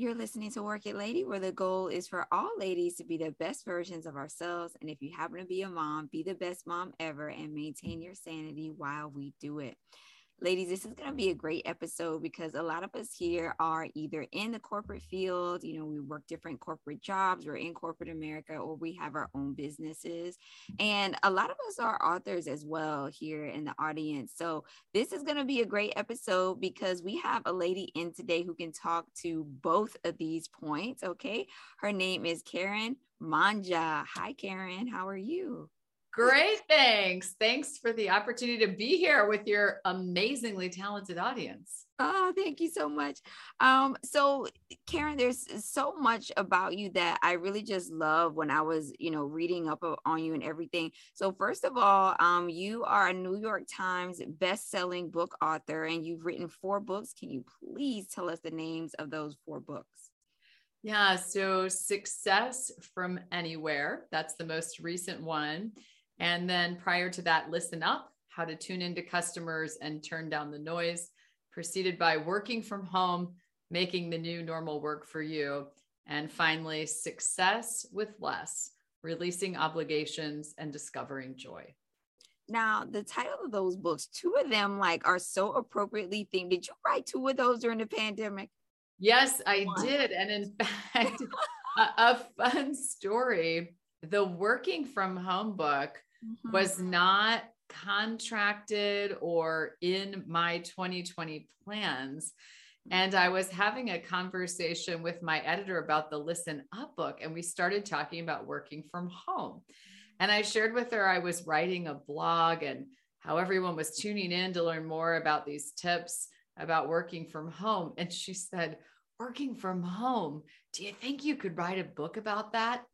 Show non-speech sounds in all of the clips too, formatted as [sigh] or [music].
You're listening to Work It Lady, where the goal is for all ladies to be the best versions of ourselves. And if you happen to be a mom, be the best mom ever and maintain your sanity while we do it ladies, this is going to be a great episode because a lot of us here are either in the corporate field, you know, we work different corporate jobs, we're in corporate America, or we have our own businesses. And a lot of us are authors as well here in the audience. So this is going to be a great episode because we have a lady in today who can talk to both of these points. Okay. Her name is Karen Mangia. Hi, Karen. How are you? Great. Thanks. Thanks for the opportunity to be here with your amazingly talented audience. Oh, thank you so much. Um, so Karen, there's so much about you that I really just love when I was, you know, reading up on you and everything. So first of all, um, you are a New York Times best-selling book author and you've written four books. Can you please tell us the names of those four books? Yeah, so Success from Anywhere, that's the most recent one. And then prior to that, listen up, how to tune into customers and turn down the noise, preceded by working from home, making the new normal work for you. And finally, success with less, releasing obligations and discovering joy. Now, the title of those books, two of them like are so appropriately themed. Did you write two of those during the pandemic? Yes, I did. And in fact, [laughs] a, a fun story the working from home book mm-hmm. was not contracted or in my 2020 plans. And I was having a conversation with my editor about the Listen Up book, and we started talking about working from home. And I shared with her I was writing a blog and how everyone was tuning in to learn more about these tips about working from home. And she said, Working from home, do you think you could write a book about that?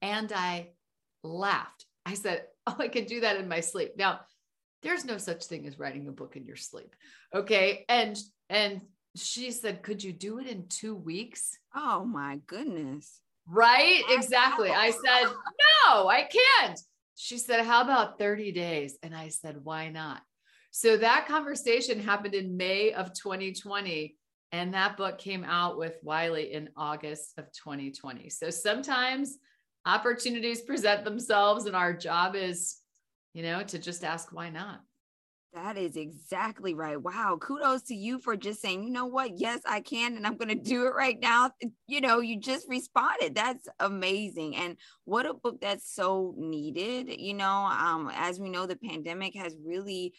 And I laughed. I said, [laughs] oh, I can do that in my sleep. Now, there's no such thing as writing a book in your sleep. Okay. And, and she said, could you do it in two weeks? Oh my goodness. Right. Exactly. I said, no, I can't. She said, how about 30 days? And I said, why not? So that conversation happened in May of 2020. And that book came out with Wiley in August of 2020. So sometimes opportunities present themselves and our job is you know to just ask why not that is exactly right. Wow. Kudos to you for just saying, you know what? Yes, I can. And I'm going to do it right now. You know, you just responded. That's amazing. And what a book that's so needed. You know, um, as we know, the pandemic has really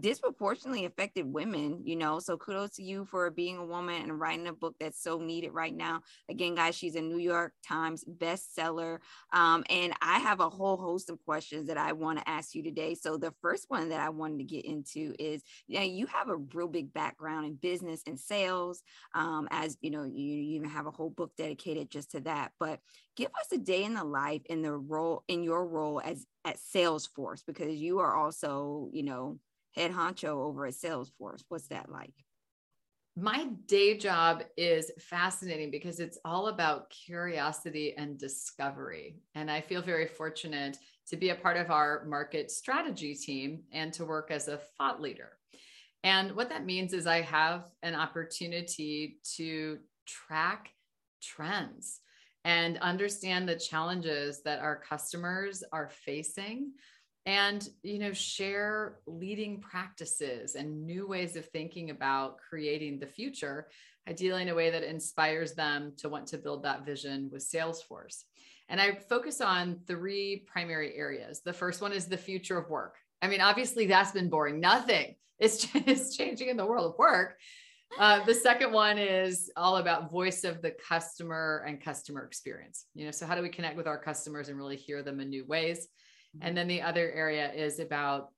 disproportionately affected women, you know. So kudos to you for being a woman and writing a book that's so needed right now. Again, guys, she's a New York Times bestseller. Um, and I have a whole host of questions that I want to ask you today. So the first one that I wanted to get into is you, know, you have a real big background in business and sales. Um, as you know, you, you even have a whole book dedicated just to that. But give us a day in the life in the role in your role as at Salesforce because you are also, you know, head honcho over at Salesforce. What's that like? My day job is fascinating because it's all about curiosity and discovery. And I feel very fortunate to be a part of our market strategy team and to work as a thought leader. And what that means is I have an opportunity to track trends and understand the challenges that our customers are facing and you know share leading practices and new ways of thinking about creating the future ideally in a way that inspires them to want to build that vision with salesforce. And i focus on three primary areas. The first one is the future of work. I mean obviously that's been boring. Nothing is, [laughs] is changing in the world of work. Uh, the second one is all about voice of the customer and customer experience. You know so how do we connect with our customers and really hear them in new ways and then the other area is about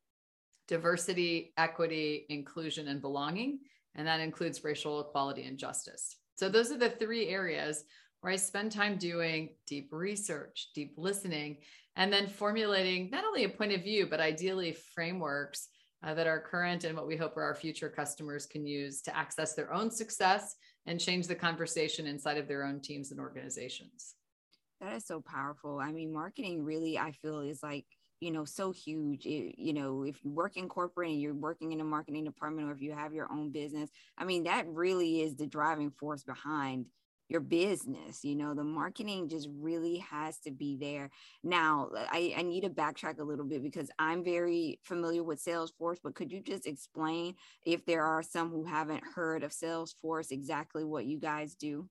diversity, equity, inclusion, and belonging. And that includes racial equality and justice. So those are the three areas where I spend time doing deep research, deep listening, and then formulating not only a point of view, but ideally frameworks uh, that our current and what we hope are our future customers can use to access their own success and change the conversation inside of their own teams and organizations. That is so powerful. I mean, marketing really, I feel, is like, you know, so huge. It, you know, if you work in corporate and you're working in a marketing department or if you have your own business, I mean, that really is the driving force behind your business you know the marketing just really has to be there now I, I need to backtrack a little bit because i'm very familiar with salesforce but could you just explain if there are some who haven't heard of salesforce exactly what you guys do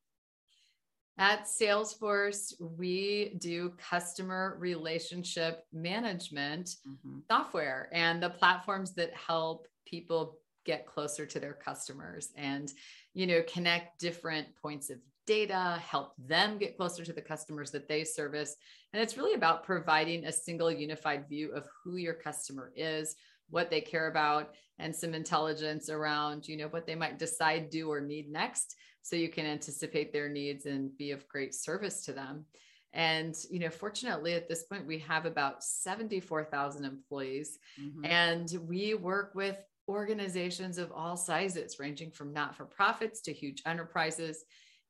at Salesforce, we do customer relationship management mm-hmm. software and the platforms that help people get closer to their customers and you know connect different points of data help them get closer to the customers that they service and it's really about providing a single unified view of who your customer is what they care about and some intelligence around you know what they might decide do or need next so you can anticipate their needs and be of great service to them. And you know fortunately at this point we have about 74,000 employees mm-hmm. and we work with organizations of all sizes ranging from not-for-profits to huge enterprises.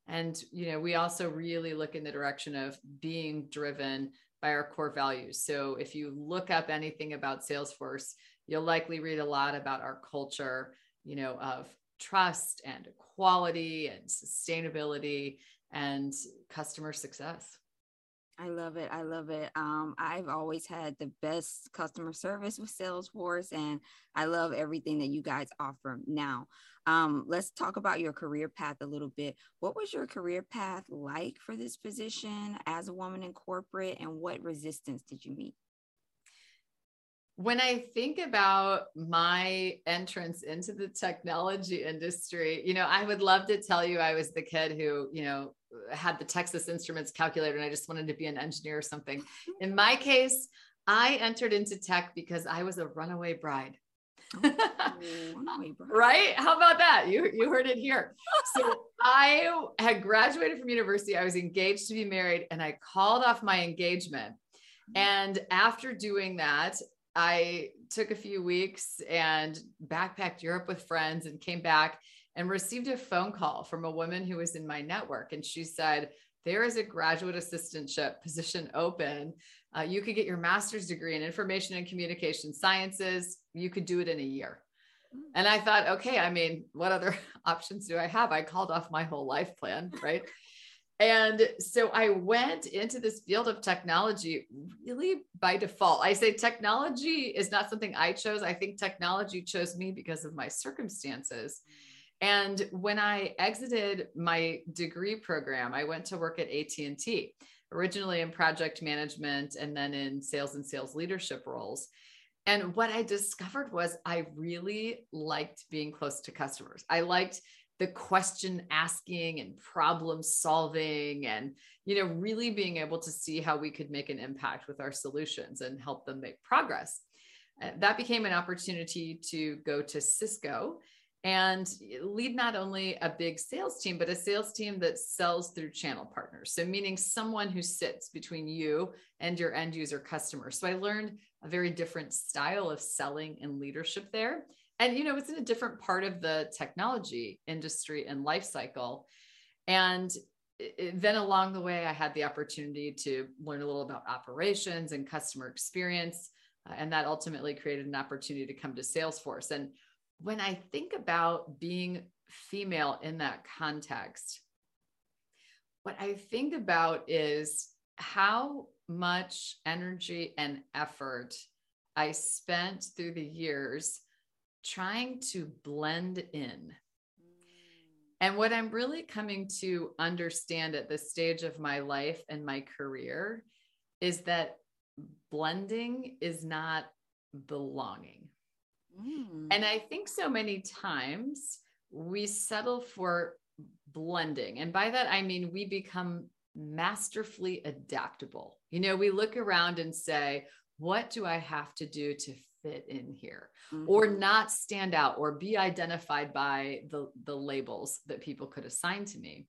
And you know we also really look in the direction of being driven by our core values. So if you look up anything about salesforce you'll likely read a lot about our culture you know of trust and quality and sustainability and customer success. I love it. I love it. Um, I've always had the best customer service with Salesforce, and I love everything that you guys offer. Now, um, let's talk about your career path a little bit. What was your career path like for this position as a woman in corporate, and what resistance did you meet? When I think about my entrance into the technology industry, you know, I would love to tell you I was the kid who, you know, had the Texas Instruments calculator and I just wanted to be an engineer or something. [laughs] In my case, I entered into tech because I was a runaway bride. Oh, [laughs] right? How about that? You you heard it here. [laughs] So I had graduated from university. I was engaged to be married and I called off my engagement. Mm-hmm. And after doing that, I took a few weeks and backpacked Europe with friends and came back and received a phone call from a woman who was in my network. And she said, There is a graduate assistantship position open. Uh, you could get your master's degree in information and communication sciences. You could do it in a year. And I thought, okay, I mean, what other [laughs] options do I have? I called off my whole life plan, right? [laughs] And so I went into this field of technology really by default. I say technology is not something I chose. I think technology chose me because of my circumstances. And when I exited my degree program, I went to work at AT&T, originally in project management and then in sales and sales leadership roles. And what I discovered was I really liked being close to customers. I liked the question asking and problem solving and you know really being able to see how we could make an impact with our solutions and help them make progress. Uh, that became an opportunity to go to cisco and lead not only a big sales team but a sales team that sells through channel partners. So meaning someone who sits between you and your end user customer. So i learned a very different style of selling and leadership there and you know it's in a different part of the technology industry and life cycle. And then along the way i had the opportunity to learn a little about operations and customer experience uh, and that ultimately created an opportunity to come to salesforce. And when i think about being female in that context what i think about is how much energy and effort i spent through the years trying to blend in. And what I'm really coming to understand at this stage of my life and my career is that blending is not belonging. Mm. And I think so many times we settle for blending. And by that, I mean we become masterfully adaptable. You know, we look around and say, what do I have to do to fit in here mm-hmm. or not stand out or be identified by the the labels that people could assign to me.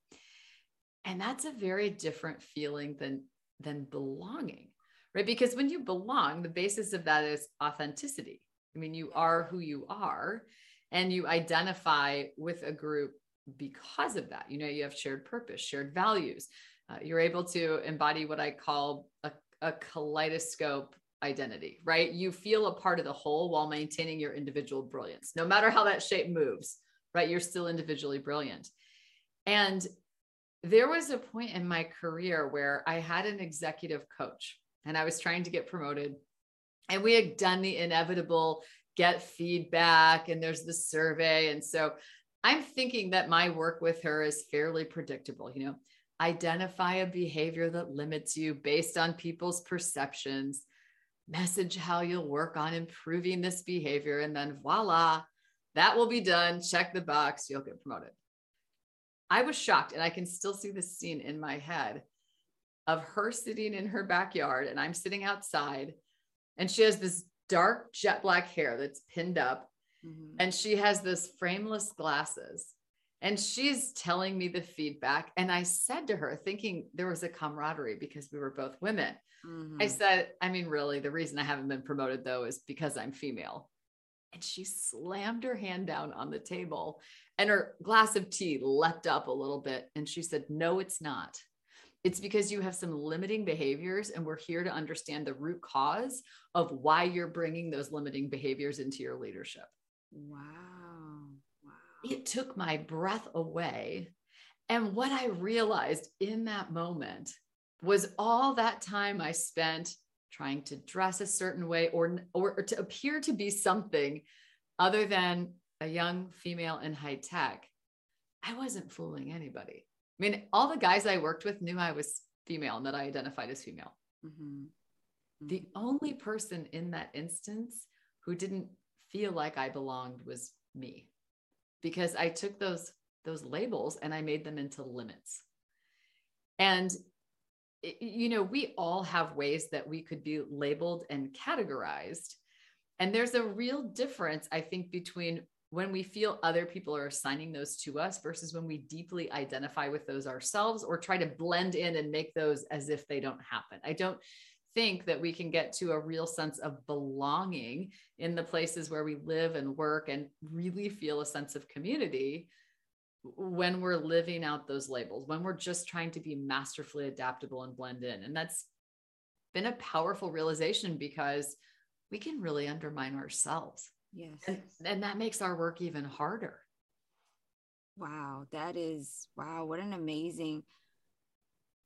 And that's a very different feeling than than belonging right? Because when you belong the basis of that is authenticity. I mean you are who you are and you identify with a group because of that. You know you have shared purpose shared values. Uh, you're able to embody what i call a, a kaleidoscope identity, right? You feel a part of the whole while maintaining your individual brilliance. No matter how that shape moves, right? You're still individually brilliant. And there was a point in my career where I had an executive coach and I was trying to get promoted. And we had done the inevitable get feedback, and there's the survey. And so I'm thinking that my work with her is fairly predictable. You know, identify a behavior that limits you based on people's perceptions, message how you'll work on improving this behavior, and then voila, that will be done. Check the box, you'll get promoted. I was shocked, and I can still see the scene in my head of her sitting in her backyard, and I'm sitting outside, and she has this dark jet black hair that's pinned up, mm-hmm. and she has this frameless glasses. And she's telling me the feedback. And I said to her, thinking there was a camaraderie because we were both women. Mm-hmm. I said, I mean, really, the reason I haven't been promoted though is because I'm female. And she slammed her hand down on the table and her glass of tea leapt up a little bit. And she said, No, it's not. It's because you have some limiting behaviors, and we're here to understand the root cause of why you're bringing those limiting behaviors into your leadership. Wow. It took my breath away. And what I realized in that moment was all that time I spent trying to dress a certain way or, or, or to appear to be something other than a young female in high tech, I wasn't fooling anybody. I mean, all the guys I worked with knew I was female and that I identified as female. Mm-hmm. Mm-hmm. The only person in that instance who didn't feel like I belonged was me because I took those those labels and I made them into limits. And you know, we all have ways that we could be labeled and categorized. And there's a real difference, I think, between when we feel other people are assigning those to us versus when we deeply identify with those ourselves or try to blend in and make those as if they don't happen. I don't think that we can get to a real sense of belonging in the places where we live and work and really feel a sense of community when we're living out those labels, when we're just trying to be masterfully adaptable and blend in. And that's been a powerful realization because we can really undermine ourselves. Yes. And, and that makes our work even harder. Wow. That is, wow. What an amazing,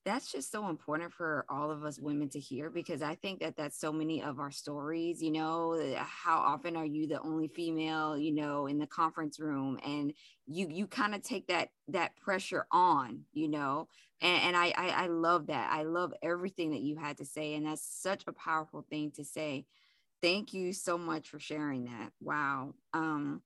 that's just so important for all of us women to hear because I think that that's so many of our stories. You know, how often are you the only female, you know, in the conference room, and you you kind of take that that pressure on, you know, and, and I, I I love that. I love everything that you had to say, and that's such a powerful thing to say thank you so much for sharing that. Wow. Um,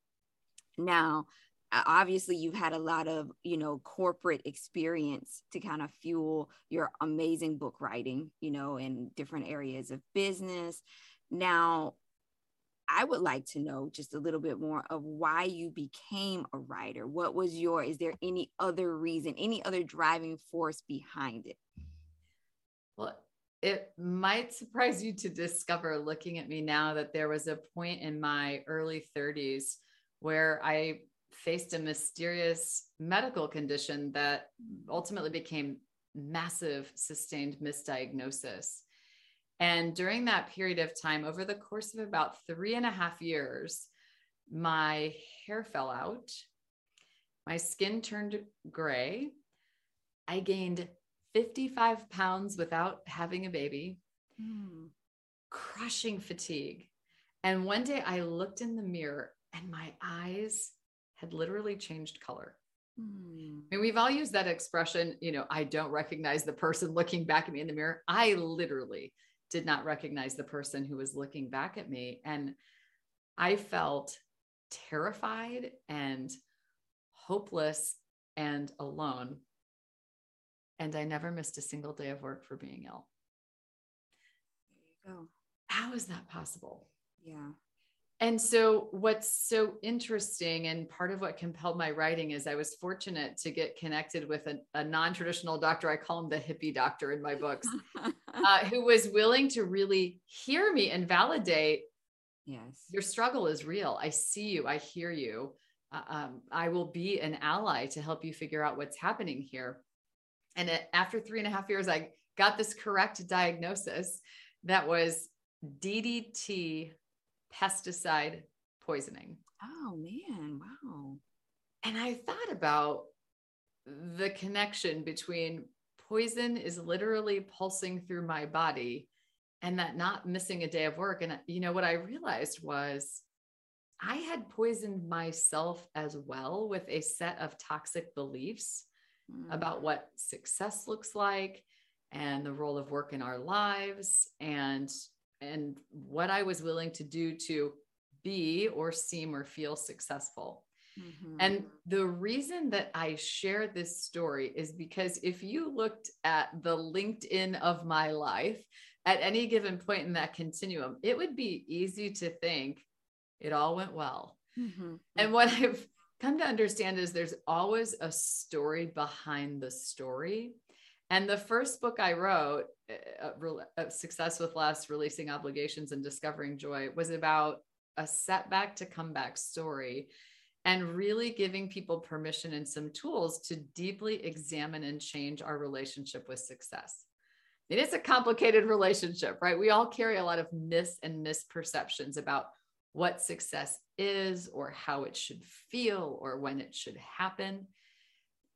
now, obviously, you've had a lot of, you know, corporate experience to kind of fuel your amazing book writing, you know, in different areas of business. Now, I would like to know just a little bit more of why you became a writer. What was your, is there any other reason, any other driving force behind it? Well, it might surprise you to discover looking at me now that there was a point in my early 30s where I faced a mysterious medical condition that ultimately became massive sustained misdiagnosis. And during that period of time, over the course of about three and a half years, my hair fell out, my skin turned gray, I gained 55 pounds without having a baby, mm. crushing fatigue. And one day I looked in the mirror and my eyes had literally changed color. Mm. I mean, we've all used that expression, you know, I don't recognize the person looking back at me in the mirror. I literally did not recognize the person who was looking back at me. And I felt terrified and hopeless and alone and I never missed a single day of work for being ill. There you go. How is that possible? Yeah. And so, what's so interesting, and part of what compelled my writing is I was fortunate to get connected with a, a non traditional doctor. I call him the hippie doctor in my books, [laughs] uh, who was willing to really hear me and validate yes, your struggle is real. I see you, I hear you. Uh, um, I will be an ally to help you figure out what's happening here. And it, after three and a half years, I got this correct diagnosis that was DDT pesticide poisoning. Oh man, wow. And I thought about the connection between poison is literally pulsing through my body and that not missing a day of work. And, you know, what I realized was I had poisoned myself as well with a set of toxic beliefs mm. about what success looks like and the role of work in our lives and and what I was willing to do to be or seem or feel successful. Mm-hmm. And the reason that I share this story is because if you looked at the LinkedIn of my life at any given point in that continuum, it would be easy to think it all went well. Mm-hmm. And what I've come to understand is there's always a story behind the story. And the first book I wrote, uh, uh, Success with Less Releasing Obligations and Discovering Joy, was about a setback to comeback story and really giving people permission and some tools to deeply examine and change our relationship with success. It is a complicated relationship, right? We all carry a lot of myths and misperceptions about what success is or how it should feel or when it should happen.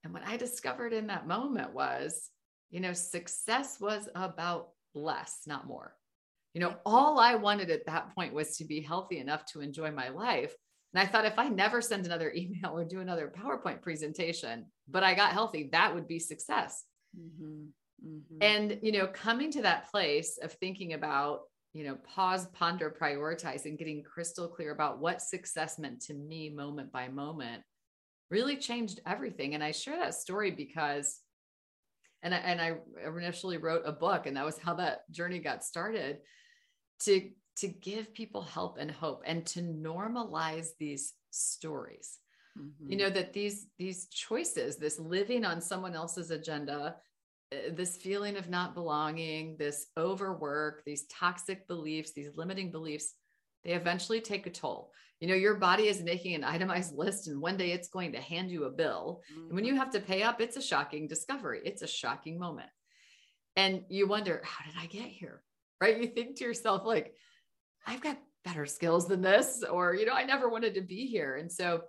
And what I discovered in that moment was, you know, success was about less, not more. You know, all I wanted at that point was to be healthy enough to enjoy my life. And I thought if I never send another [laughs] email or do another PowerPoint presentation, but I got healthy, that would be success. Mm-hmm. Mm-hmm. And, you know, coming to that place of thinking about you know, pause, ponder, prioritize, and getting crystal clear about what success meant to me moment by moment really changed everything. And I share that story because, and I, and I initially wrote a book, and that was how that journey got started to to give people help and hope and to normalize these stories mm-hmm. you know that these these choices this living on someone else's agenda uh, this feeling of not belonging, this overwork, these toxic beliefs, these limiting beliefs, they eventually take a toll. You know, your body is making an itemized list, and one day it's going to hand you a bill. Mm-hmm. And when you mm-hmm. have to pay up, it's a shocking discovery, it's a shocking moment. And you wonder, how did I get here? Right? You think to yourself, like, I've got better skills than this, or, you know, I never wanted to be here. And so,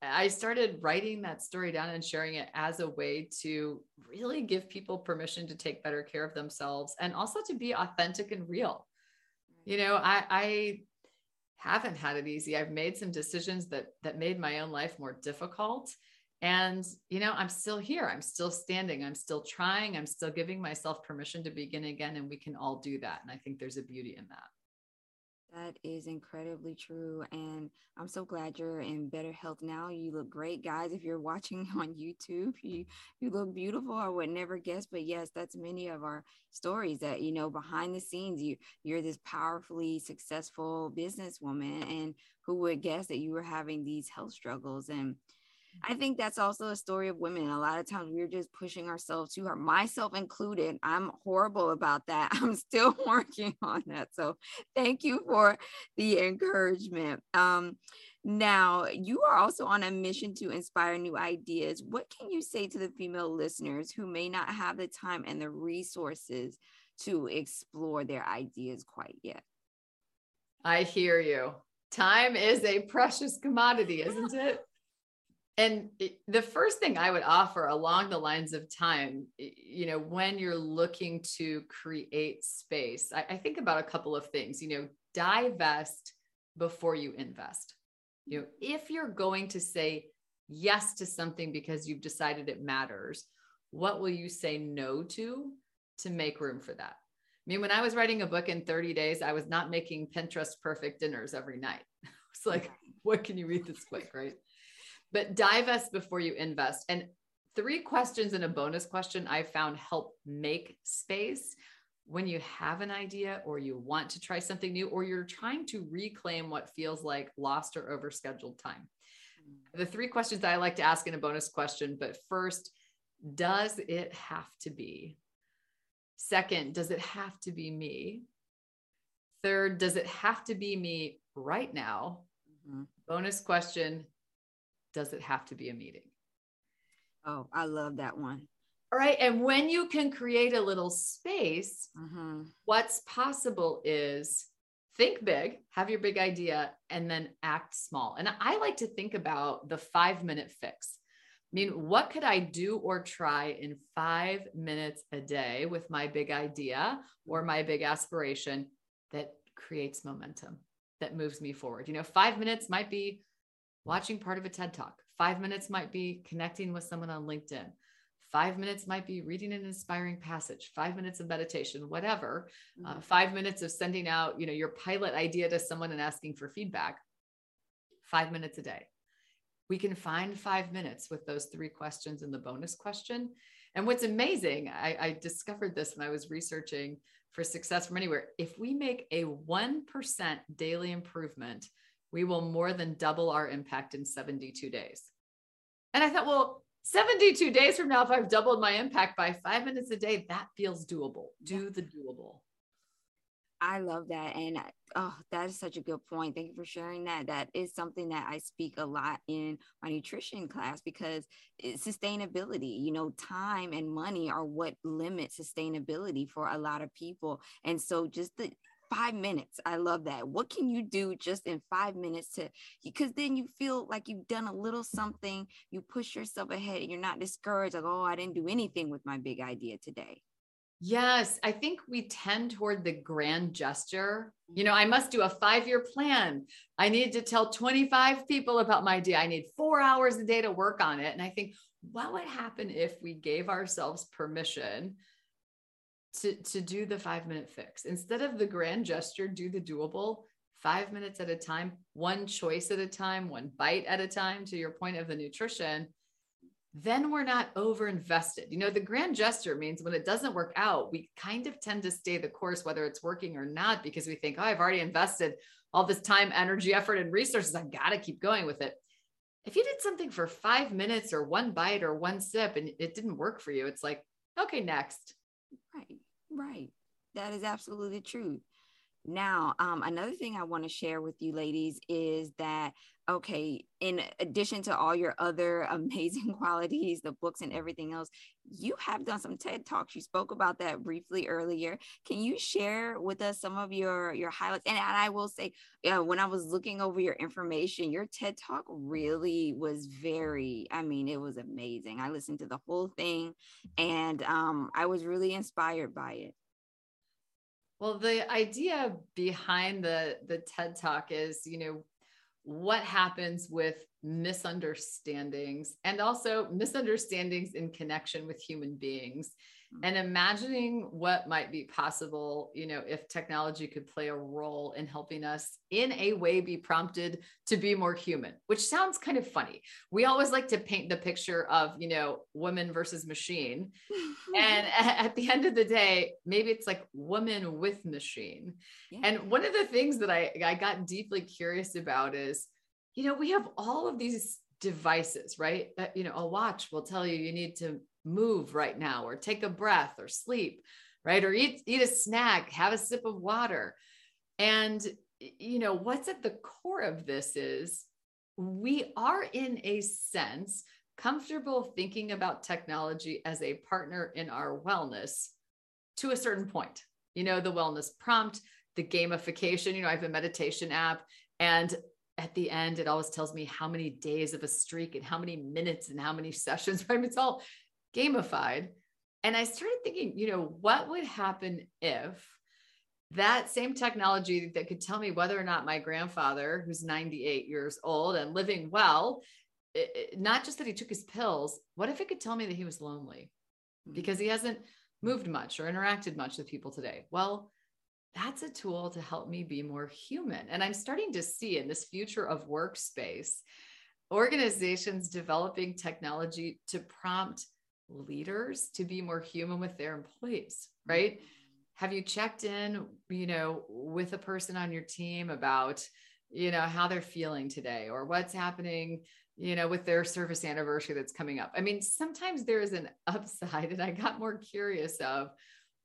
I started writing that story down and sharing it as a way to really give people permission to take better care of themselves and also to be authentic and real. You know, I, I haven't had it easy. I've made some decisions that that made my own life more difficult. And, you know, I'm still here. I'm still standing. I'm still trying. I'm still giving myself permission to begin again. And we can all do that. And I think there's a beauty in that. That is incredibly true. And I'm so glad you're in better health now. You look great, guys. If you're watching [laughs] on YouTube, you you look beautiful. I would never guess, but yes, that's many of our stories that, you know, behind the scenes, you you're this powerfully successful businesswoman. And who would guess that you were having these health struggles? And I think that's also a story of women. A lot of times we're just pushing ourselves too hard, myself included. I'm horrible about that. [laughs] I'm still [laughs] working on that. So thank you for the encouragement. Um, now, you are also on a mission to inspire new ideas. What can you say to the female listeners who may not have the time and the resources to explore their ideas quite yet? I hear you. Time is a precious commodity, isn't it? And the first thing I would offer along the lines of time, you know, when you're looking to create space, I, I think about a couple of things, you know, divest before you invest. You know, if you're going to say yes to something because you've decided it matters, what will you say no to to make room for that? I mean, when I was writing a book in 30 days, I was not making Pinterest perfect dinners every night. [laughs] It's like, what can you read this quick, right? But divest before you invest. And three questions and a bonus question I found help make space when you have an idea or you want to try something new or you're trying to reclaim what feels like lost or overscheduled time. The three questions that I like to ask in a bonus question, but first, does it have to be? Second, does it have to be me? Third, does it have to be me right now? Mm-hmm. Bonus question does it have to be a meeting? Oh, I love that one. All right. And when you can create a little space, mm-hmm. what's possible is think big, have your big idea, and then act small. And I like to think about the five minute fix. I mean, what could I do or try in five minutes a day with my big idea or my big aspiration that creates momentum, that moves me forward? You know, five minutes might be watching part of a TED talk, five minutes might be connecting with someone on LinkedIn. Five minutes might be reading an inspiring passage, five minutes of meditation, whatever. Uh, mm-hmm. Uh, five minutes of sending out, you know, your pilot idea to someone and asking for feedback. Five minutes a day we can find five minutes with those three questions and the bonus question. And what's amazing, I, I discovered this when I was researching for Success from Anywhere. If we make a 1% daily improvement, we will more than double our impact in 72 days. And I thought, well, 72 days from now, if I've doubled my impact by five minutes a day, that feels doable. Do the doable. I love that. And oh, that is such a good point. Thank you for sharing that. That is something that I speak a lot in my nutrition class because sustainability, you know, time and money are what limit sustainability for a lot of people. And so just the five minutes. I love that. What can you do just in five minutes to, because then you feel like you've done a little something, you push yourself ahead and you're not discouraged, like, oh, I didn't do anything with my big idea today. Yes, I think we tend toward the grand gesture. You know, mm-hmm. I must do a five year plan. I need to tell 25 people about my idea. I need four hours a day to work on it. And I think, what would happen if we gave ourselves permission to, to do the five minute fix? Instead of the grand gesture, do the doable five minutes at a time, one choice at a time, one bite at a time, to your point of the nutrition then we're not over invested. You know, the grand gesture means when it doesn't work out, we kind of tend to stay the course, whether it's working or not, because we think, oh, I've already invested all this time, energy, effort, and resources. I've got to keep going with it. If you did something for five minutes or one bite or one sip and it didn't work for you, it's like, okay, next. Right, right. That is absolutely true. Now, um, another thing I want to share with you ladies is that, okay, in addition to all your other [laughs] amazing qualities, the books and everything else, you have done some TED Talks. You spoke about that briefly earlier. Can you share with us some of your, your highlights? And, and I will say, yeah, when I was looking over your information, your TED Talk really was very, I mean, it was amazing. I listened to the whole thing and um, I was really inspired by it. Well, the idea behind the the TED Talk is, you know, what happens with misunderstandings and also misunderstandings in connection with human beings Mm-hmm. and imagining what might be possible you know if technology could play a role in helping us in a way be prompted to be more human which sounds kind of funny we always like to paint the picture of you know woman versus machine [laughs] and at the end of the day maybe it's like woman with machine yeah. and one of the things that i i got deeply curious about is you know we have all of these devices right? That you know a watch will tell you you need to move right now or take a breath or sleep right? Or eat eat a snack have a sip of water. And you know what's at the core of this is we are in a sense comfortable thinking about technology as a partner in our wellness to a certain point. You know the wellness prompt the gamification you know i have a meditation app and at the end it always tells me how many days of a streak and how many minutes and how many [laughs] sessions right it's all gamified. And I started thinking, you know, what would happen if that same technology that could tell me whether or not my grandfather, who's 98 years old and living well, it, not just that he took his pills, what if it could tell me that he was lonely hmm. because he hasn't moved much or interacted much with people today? Well, that's a tool to help me be more human. And I'm starting to see in this future of workspace, organizations developing technology to prompt leaders to be more human with their employees, right? Mm-hmm. Have you checked in, you know, with a person on your team about, you know, how they're feeling today or what's happening, you know, with their service anniversary that's coming up? I mean, sometimes there is an [laughs] upside, and I got more curious of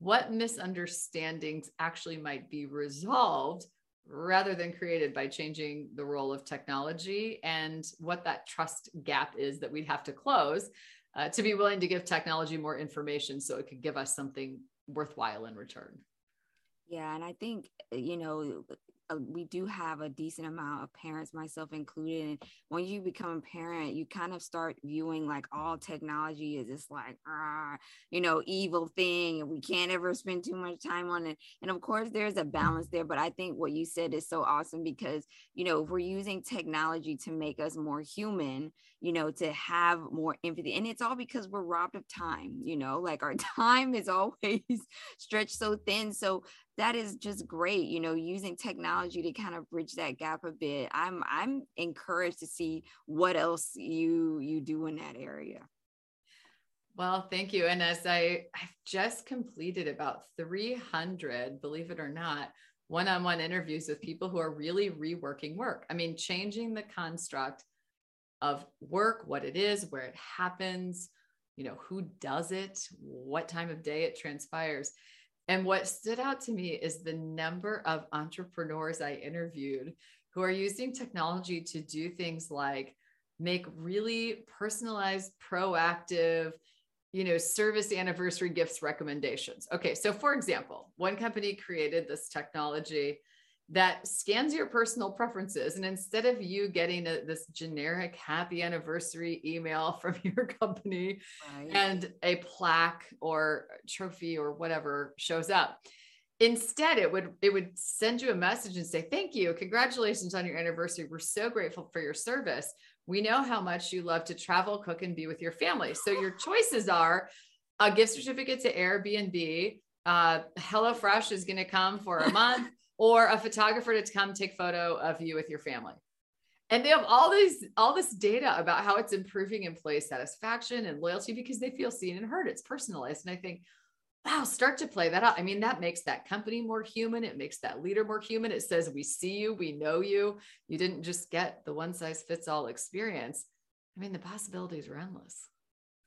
what misunderstandings actually might be resolved rather than created by changing the role of technology and what that trust gap is that we'd have to close uh, to be willing to give technology more information so it could give us something worthwhile in return. Yeah, and I think you know we do have a decent amount of parents, myself included. And when you become a parent, you kind of start viewing like all technology is this like, uh, you know, evil thing, and we can't ever spend too much time on it. And of course, there's a balance there. But I think what you said is so awesome because, you know, if we're using technology to make us more human, you know, to have more empathy, and it's all because we're robbed of time, you know, like our [laughs] time is always stretched so thin. So that is just great you know using technology to kind of bridge that gap a bit. I'm i'm encouraged to see what else you you do in that area. Well thank you and as i i've just completed about 300 believe it or not one-on-one interviews with people who are really reworking work. I mean changing the construct of work what it is where it happens you know who does it what time of day it transpires and what stood out to me is the number of entrepreneurs I interviewed who are using technology to do things like make really personalized, proactive, you know, service anniversary gifts recommendations. Okay, so for example, one company created this technology that scans your personal preferences. And instead of you getting a, this generic happy anniversary email [laughs] from your company right. and a plaque or trophy or whatever shows up, instead it would it would send you a message and say thank you congratulations on your anniversary we're so grateful for your service we know how much you love to travel cook and be with your family so your [gasps] choices are a gift certificate to airbnb uh, HelloFresh is going to come for a month or a photographer to come take photo of you with your family. And they have all these all this data about how it's improving employee satisfaction and loyalty because they feel seen and heard. It's personalized. And I think, wow, start to play that out. I mean, that makes that company more human. It makes that leader more human. It says, we see you, we know you. You didn't just get the one size fits all experience. I mean, the possibilities are endless.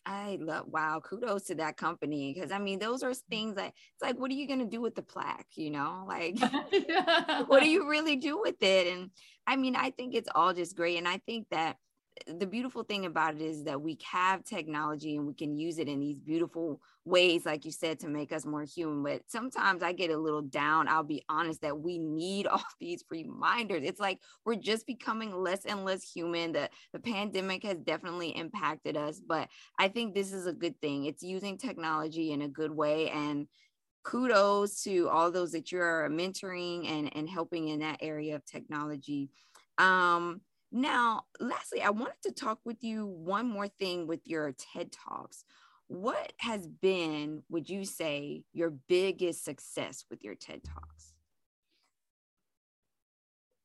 I love wow, kudos to that company because I mean those are mm. things that it's like what are you going to do with the plaque, you know? Like yeah. [laughs] [laughs] what do you really do with it? And I mean, I think it's all just great and I think that the beautiful thing about it is that we have technology and we can use it in these beautiful ways, like you said, to make us more human. But sometimes I get a little down. I'll be honest that we need [laughs] all these reminders. It's like we're just becoming less and less human. The, the pandemic has definitely impacted us, but I think this is a good thing. It's using technology in a good way. And kudos to all those that you're mentoring and, and helping in that area of technology. Um, now, lastly, I wanted to talk with you one more thing with your TED Talks. What has been, would you say, your biggest success with your TED Talks?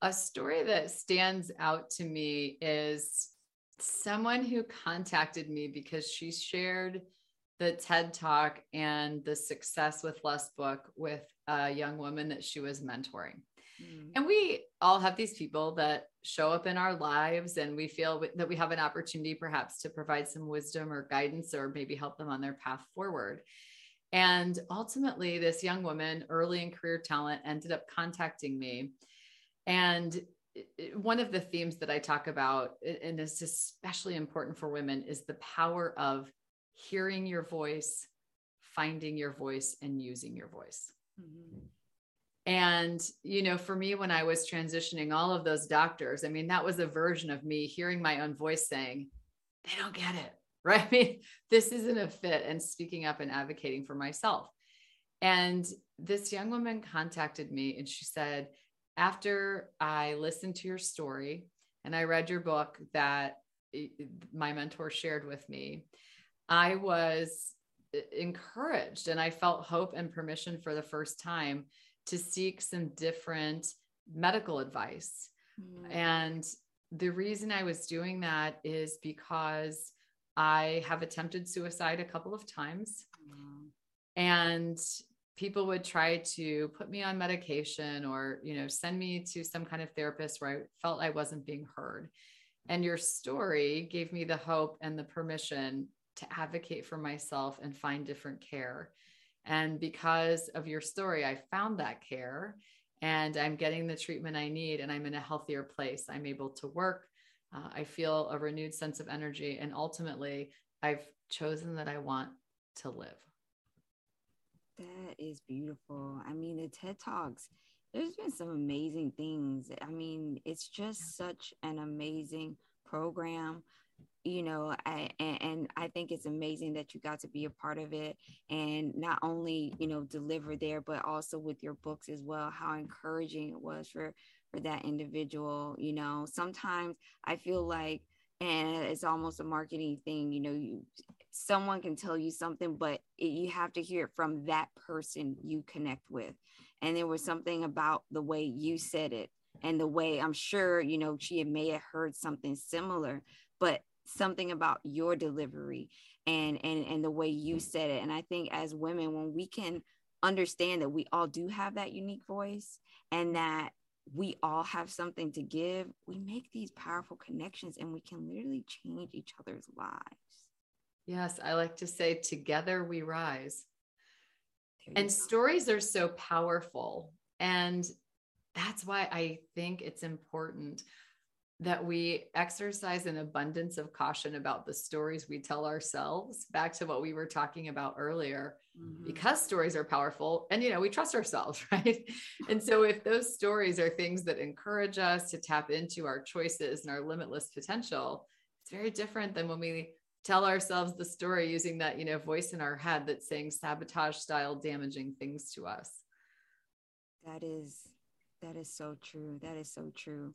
A story that stands out to me is someone who contacted me because she shared the TED Talk and the Success with Less book with a young woman that she was mentoring. Mm. And we all have these people that show up in our lives and we feel that we have an opportunity perhaps to provide some wisdom or guidance or maybe help them on their path forward. And ultimately, this young woman, early in career talent, ended up contacting me. And one of the themes that I talk about, and is especially important for women, is the power of hearing your voice, finding your voice, and using your voice. Mm-hmm. And, you know, for me, when I was transitioning all of those doctors, I mean, that was a version of me hearing my own voice saying, they don't get it, [laughs] right? I mean, this isn't a fit, and speaking up and advocating for myself. And this young woman contacted me and she said, after I listened to your story and I read your book that my mentor shared with me, I was encouraged and I felt hope and permission for the first time to seek some different medical advice. Mm. And the reason I was doing that is because I have attempted suicide a couple of times. Mm. And people would try to put me on medication or, you know, send me to some kind of therapist where I felt I wasn't being heard. And your story gave me the hope and the permission to advocate for myself and find different care. And because of your story, I found that care and I'm getting the treatment I need and I'm in a healthier place. I'm able to work. Uh, I feel a renewed sense of energy. And ultimately, I've chosen that I want to live. That is beautiful. I mean, the TED Talks, there's been some amazing things. I mean, it's just such an amazing program you know I, and, and, i think it's amazing that you got to be a part of it and not only you know deliver there but also with your books as well how encouraging it was for for that individual you know. Sometimes i feel like and it's almost a marketing thing you know you someone can tell you something but it, you have to hear it from that person you connect with. And there was something about the way you said it and the way i'm sure you know she may have heard something similar but something about your delivery and and and the way you said it. And i think as women when we can understand that we all do have that unique voice and that we all have something to give we make these powerful connections and we can literally change each other's lives. Yes i like to say together we rise. And go. stories are so powerful. And that's why i think it's important that we exercise an abundance of caution about the stories we tell ourselves back to what we were talking about earlier mm-hmm. because stories are powerful and you know we trust ourselves [laughs] right? And so if those stories are things that encourage us to tap into our choices and our limitless potential it's very different than when we tell ourselves the story using that you know voice in our head that's saying sabotage style damaging things to us. That is that is so true. That is so true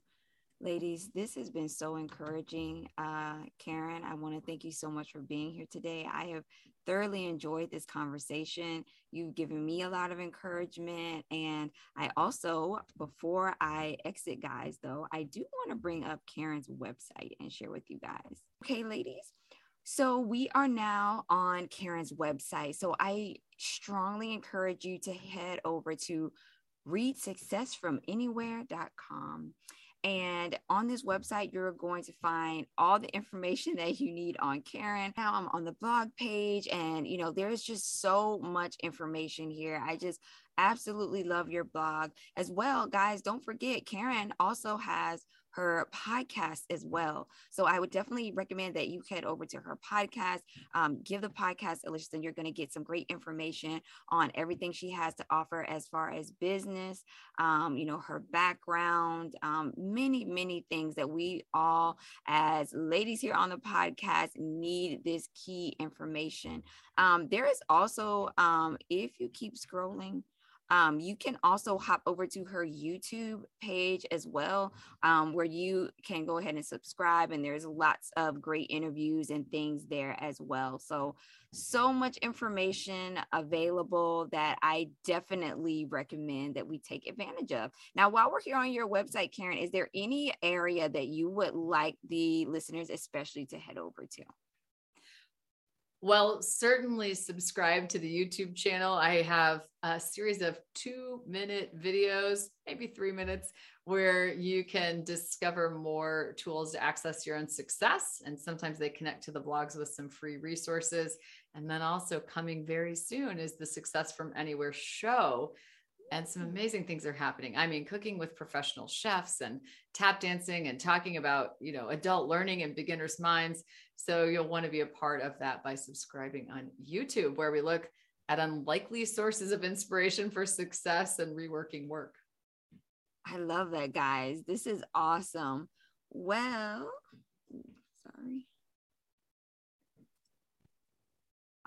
Ladies, this has been so encouraging. Uh, Karen, I want to thank you so much for being here today. I have thoroughly enjoyed this conversation. You've given me a lot of encouragement. And I also, before I exit, guys, though, I do want to bring up Karen's website and share with you guys. Okay, ladies. So we are now on Karen's website. So I strongly encourage you to head over to readsuccessfromanywhere.com. And on this website, you're going to find all the information that you need on Karen. Now I'm on the blog page, and you know, there's just so much information here. I just absolutely love your blog as well. Guys, don't forget, Karen also has her podcast as well. So I would definitely recommend that you head over to her podcast, um, give the podcast a listen. You're going to get some great information on everything she has to offer as far as business, um, you know, her background, um, many, many things that we all, as ladies here on the podcast, need this key information. Um, there is also, um, if you keep scrolling, um, you can also hop over to her YouTube page as well, um, where you can go ahead and subscribe. And there's lots of great interviews and things there as well. So, so much information available that I definitely recommend that we take advantage of. Now, while we're here on your website, Karen, is there any area that you would like the listeners, especially, to head over to? Well, certainly subscribe to the YouTube channel. I have a series of two minute videos, maybe three minutes, where you can discover more tools to access your own success. And sometimes they connect to the blogs with some free resources. And then also coming very soon is the Success from Anywhere show and some mm-hmm. amazing things are happening. I mean, cooking with professional chefs and tap dancing and talking about, you know, adult learning and beginners' minds. So you'll want to be a part of that by subscribing on YouTube, where we look at unlikely sources of inspiration for success and reworking work. I love that, guys. This is awesome. Well, sorry.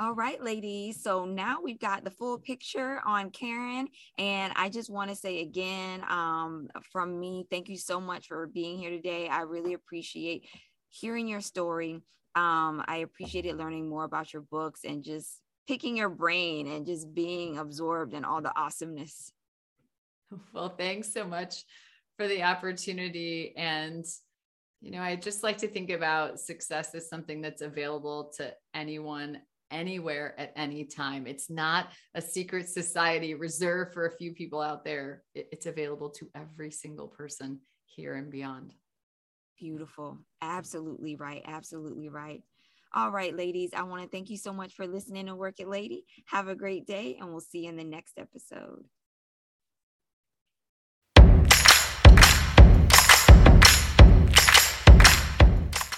All right, ladies. So now we've got the full picture on Karen. And I just want to say again, um, from me, thank you so much for being here today. I really appreciate hearing your story. Um, I appreciated learning more about your books and just picking your brain and just being absorbed in all the awesomeness. [laughs] Well, thanks so much for the opportunity. And, you know, I just like to think about success as something that's available to anyone anywhere at any time. It's not a secret society reserved for a few people out there. It's available to every single person here and beyond. Beautiful. Absolutely right. Absolutely right. All right, ladies, I want to thank you so much for listening to Work It Lady. Have a great day, and we'll see you in the next episode.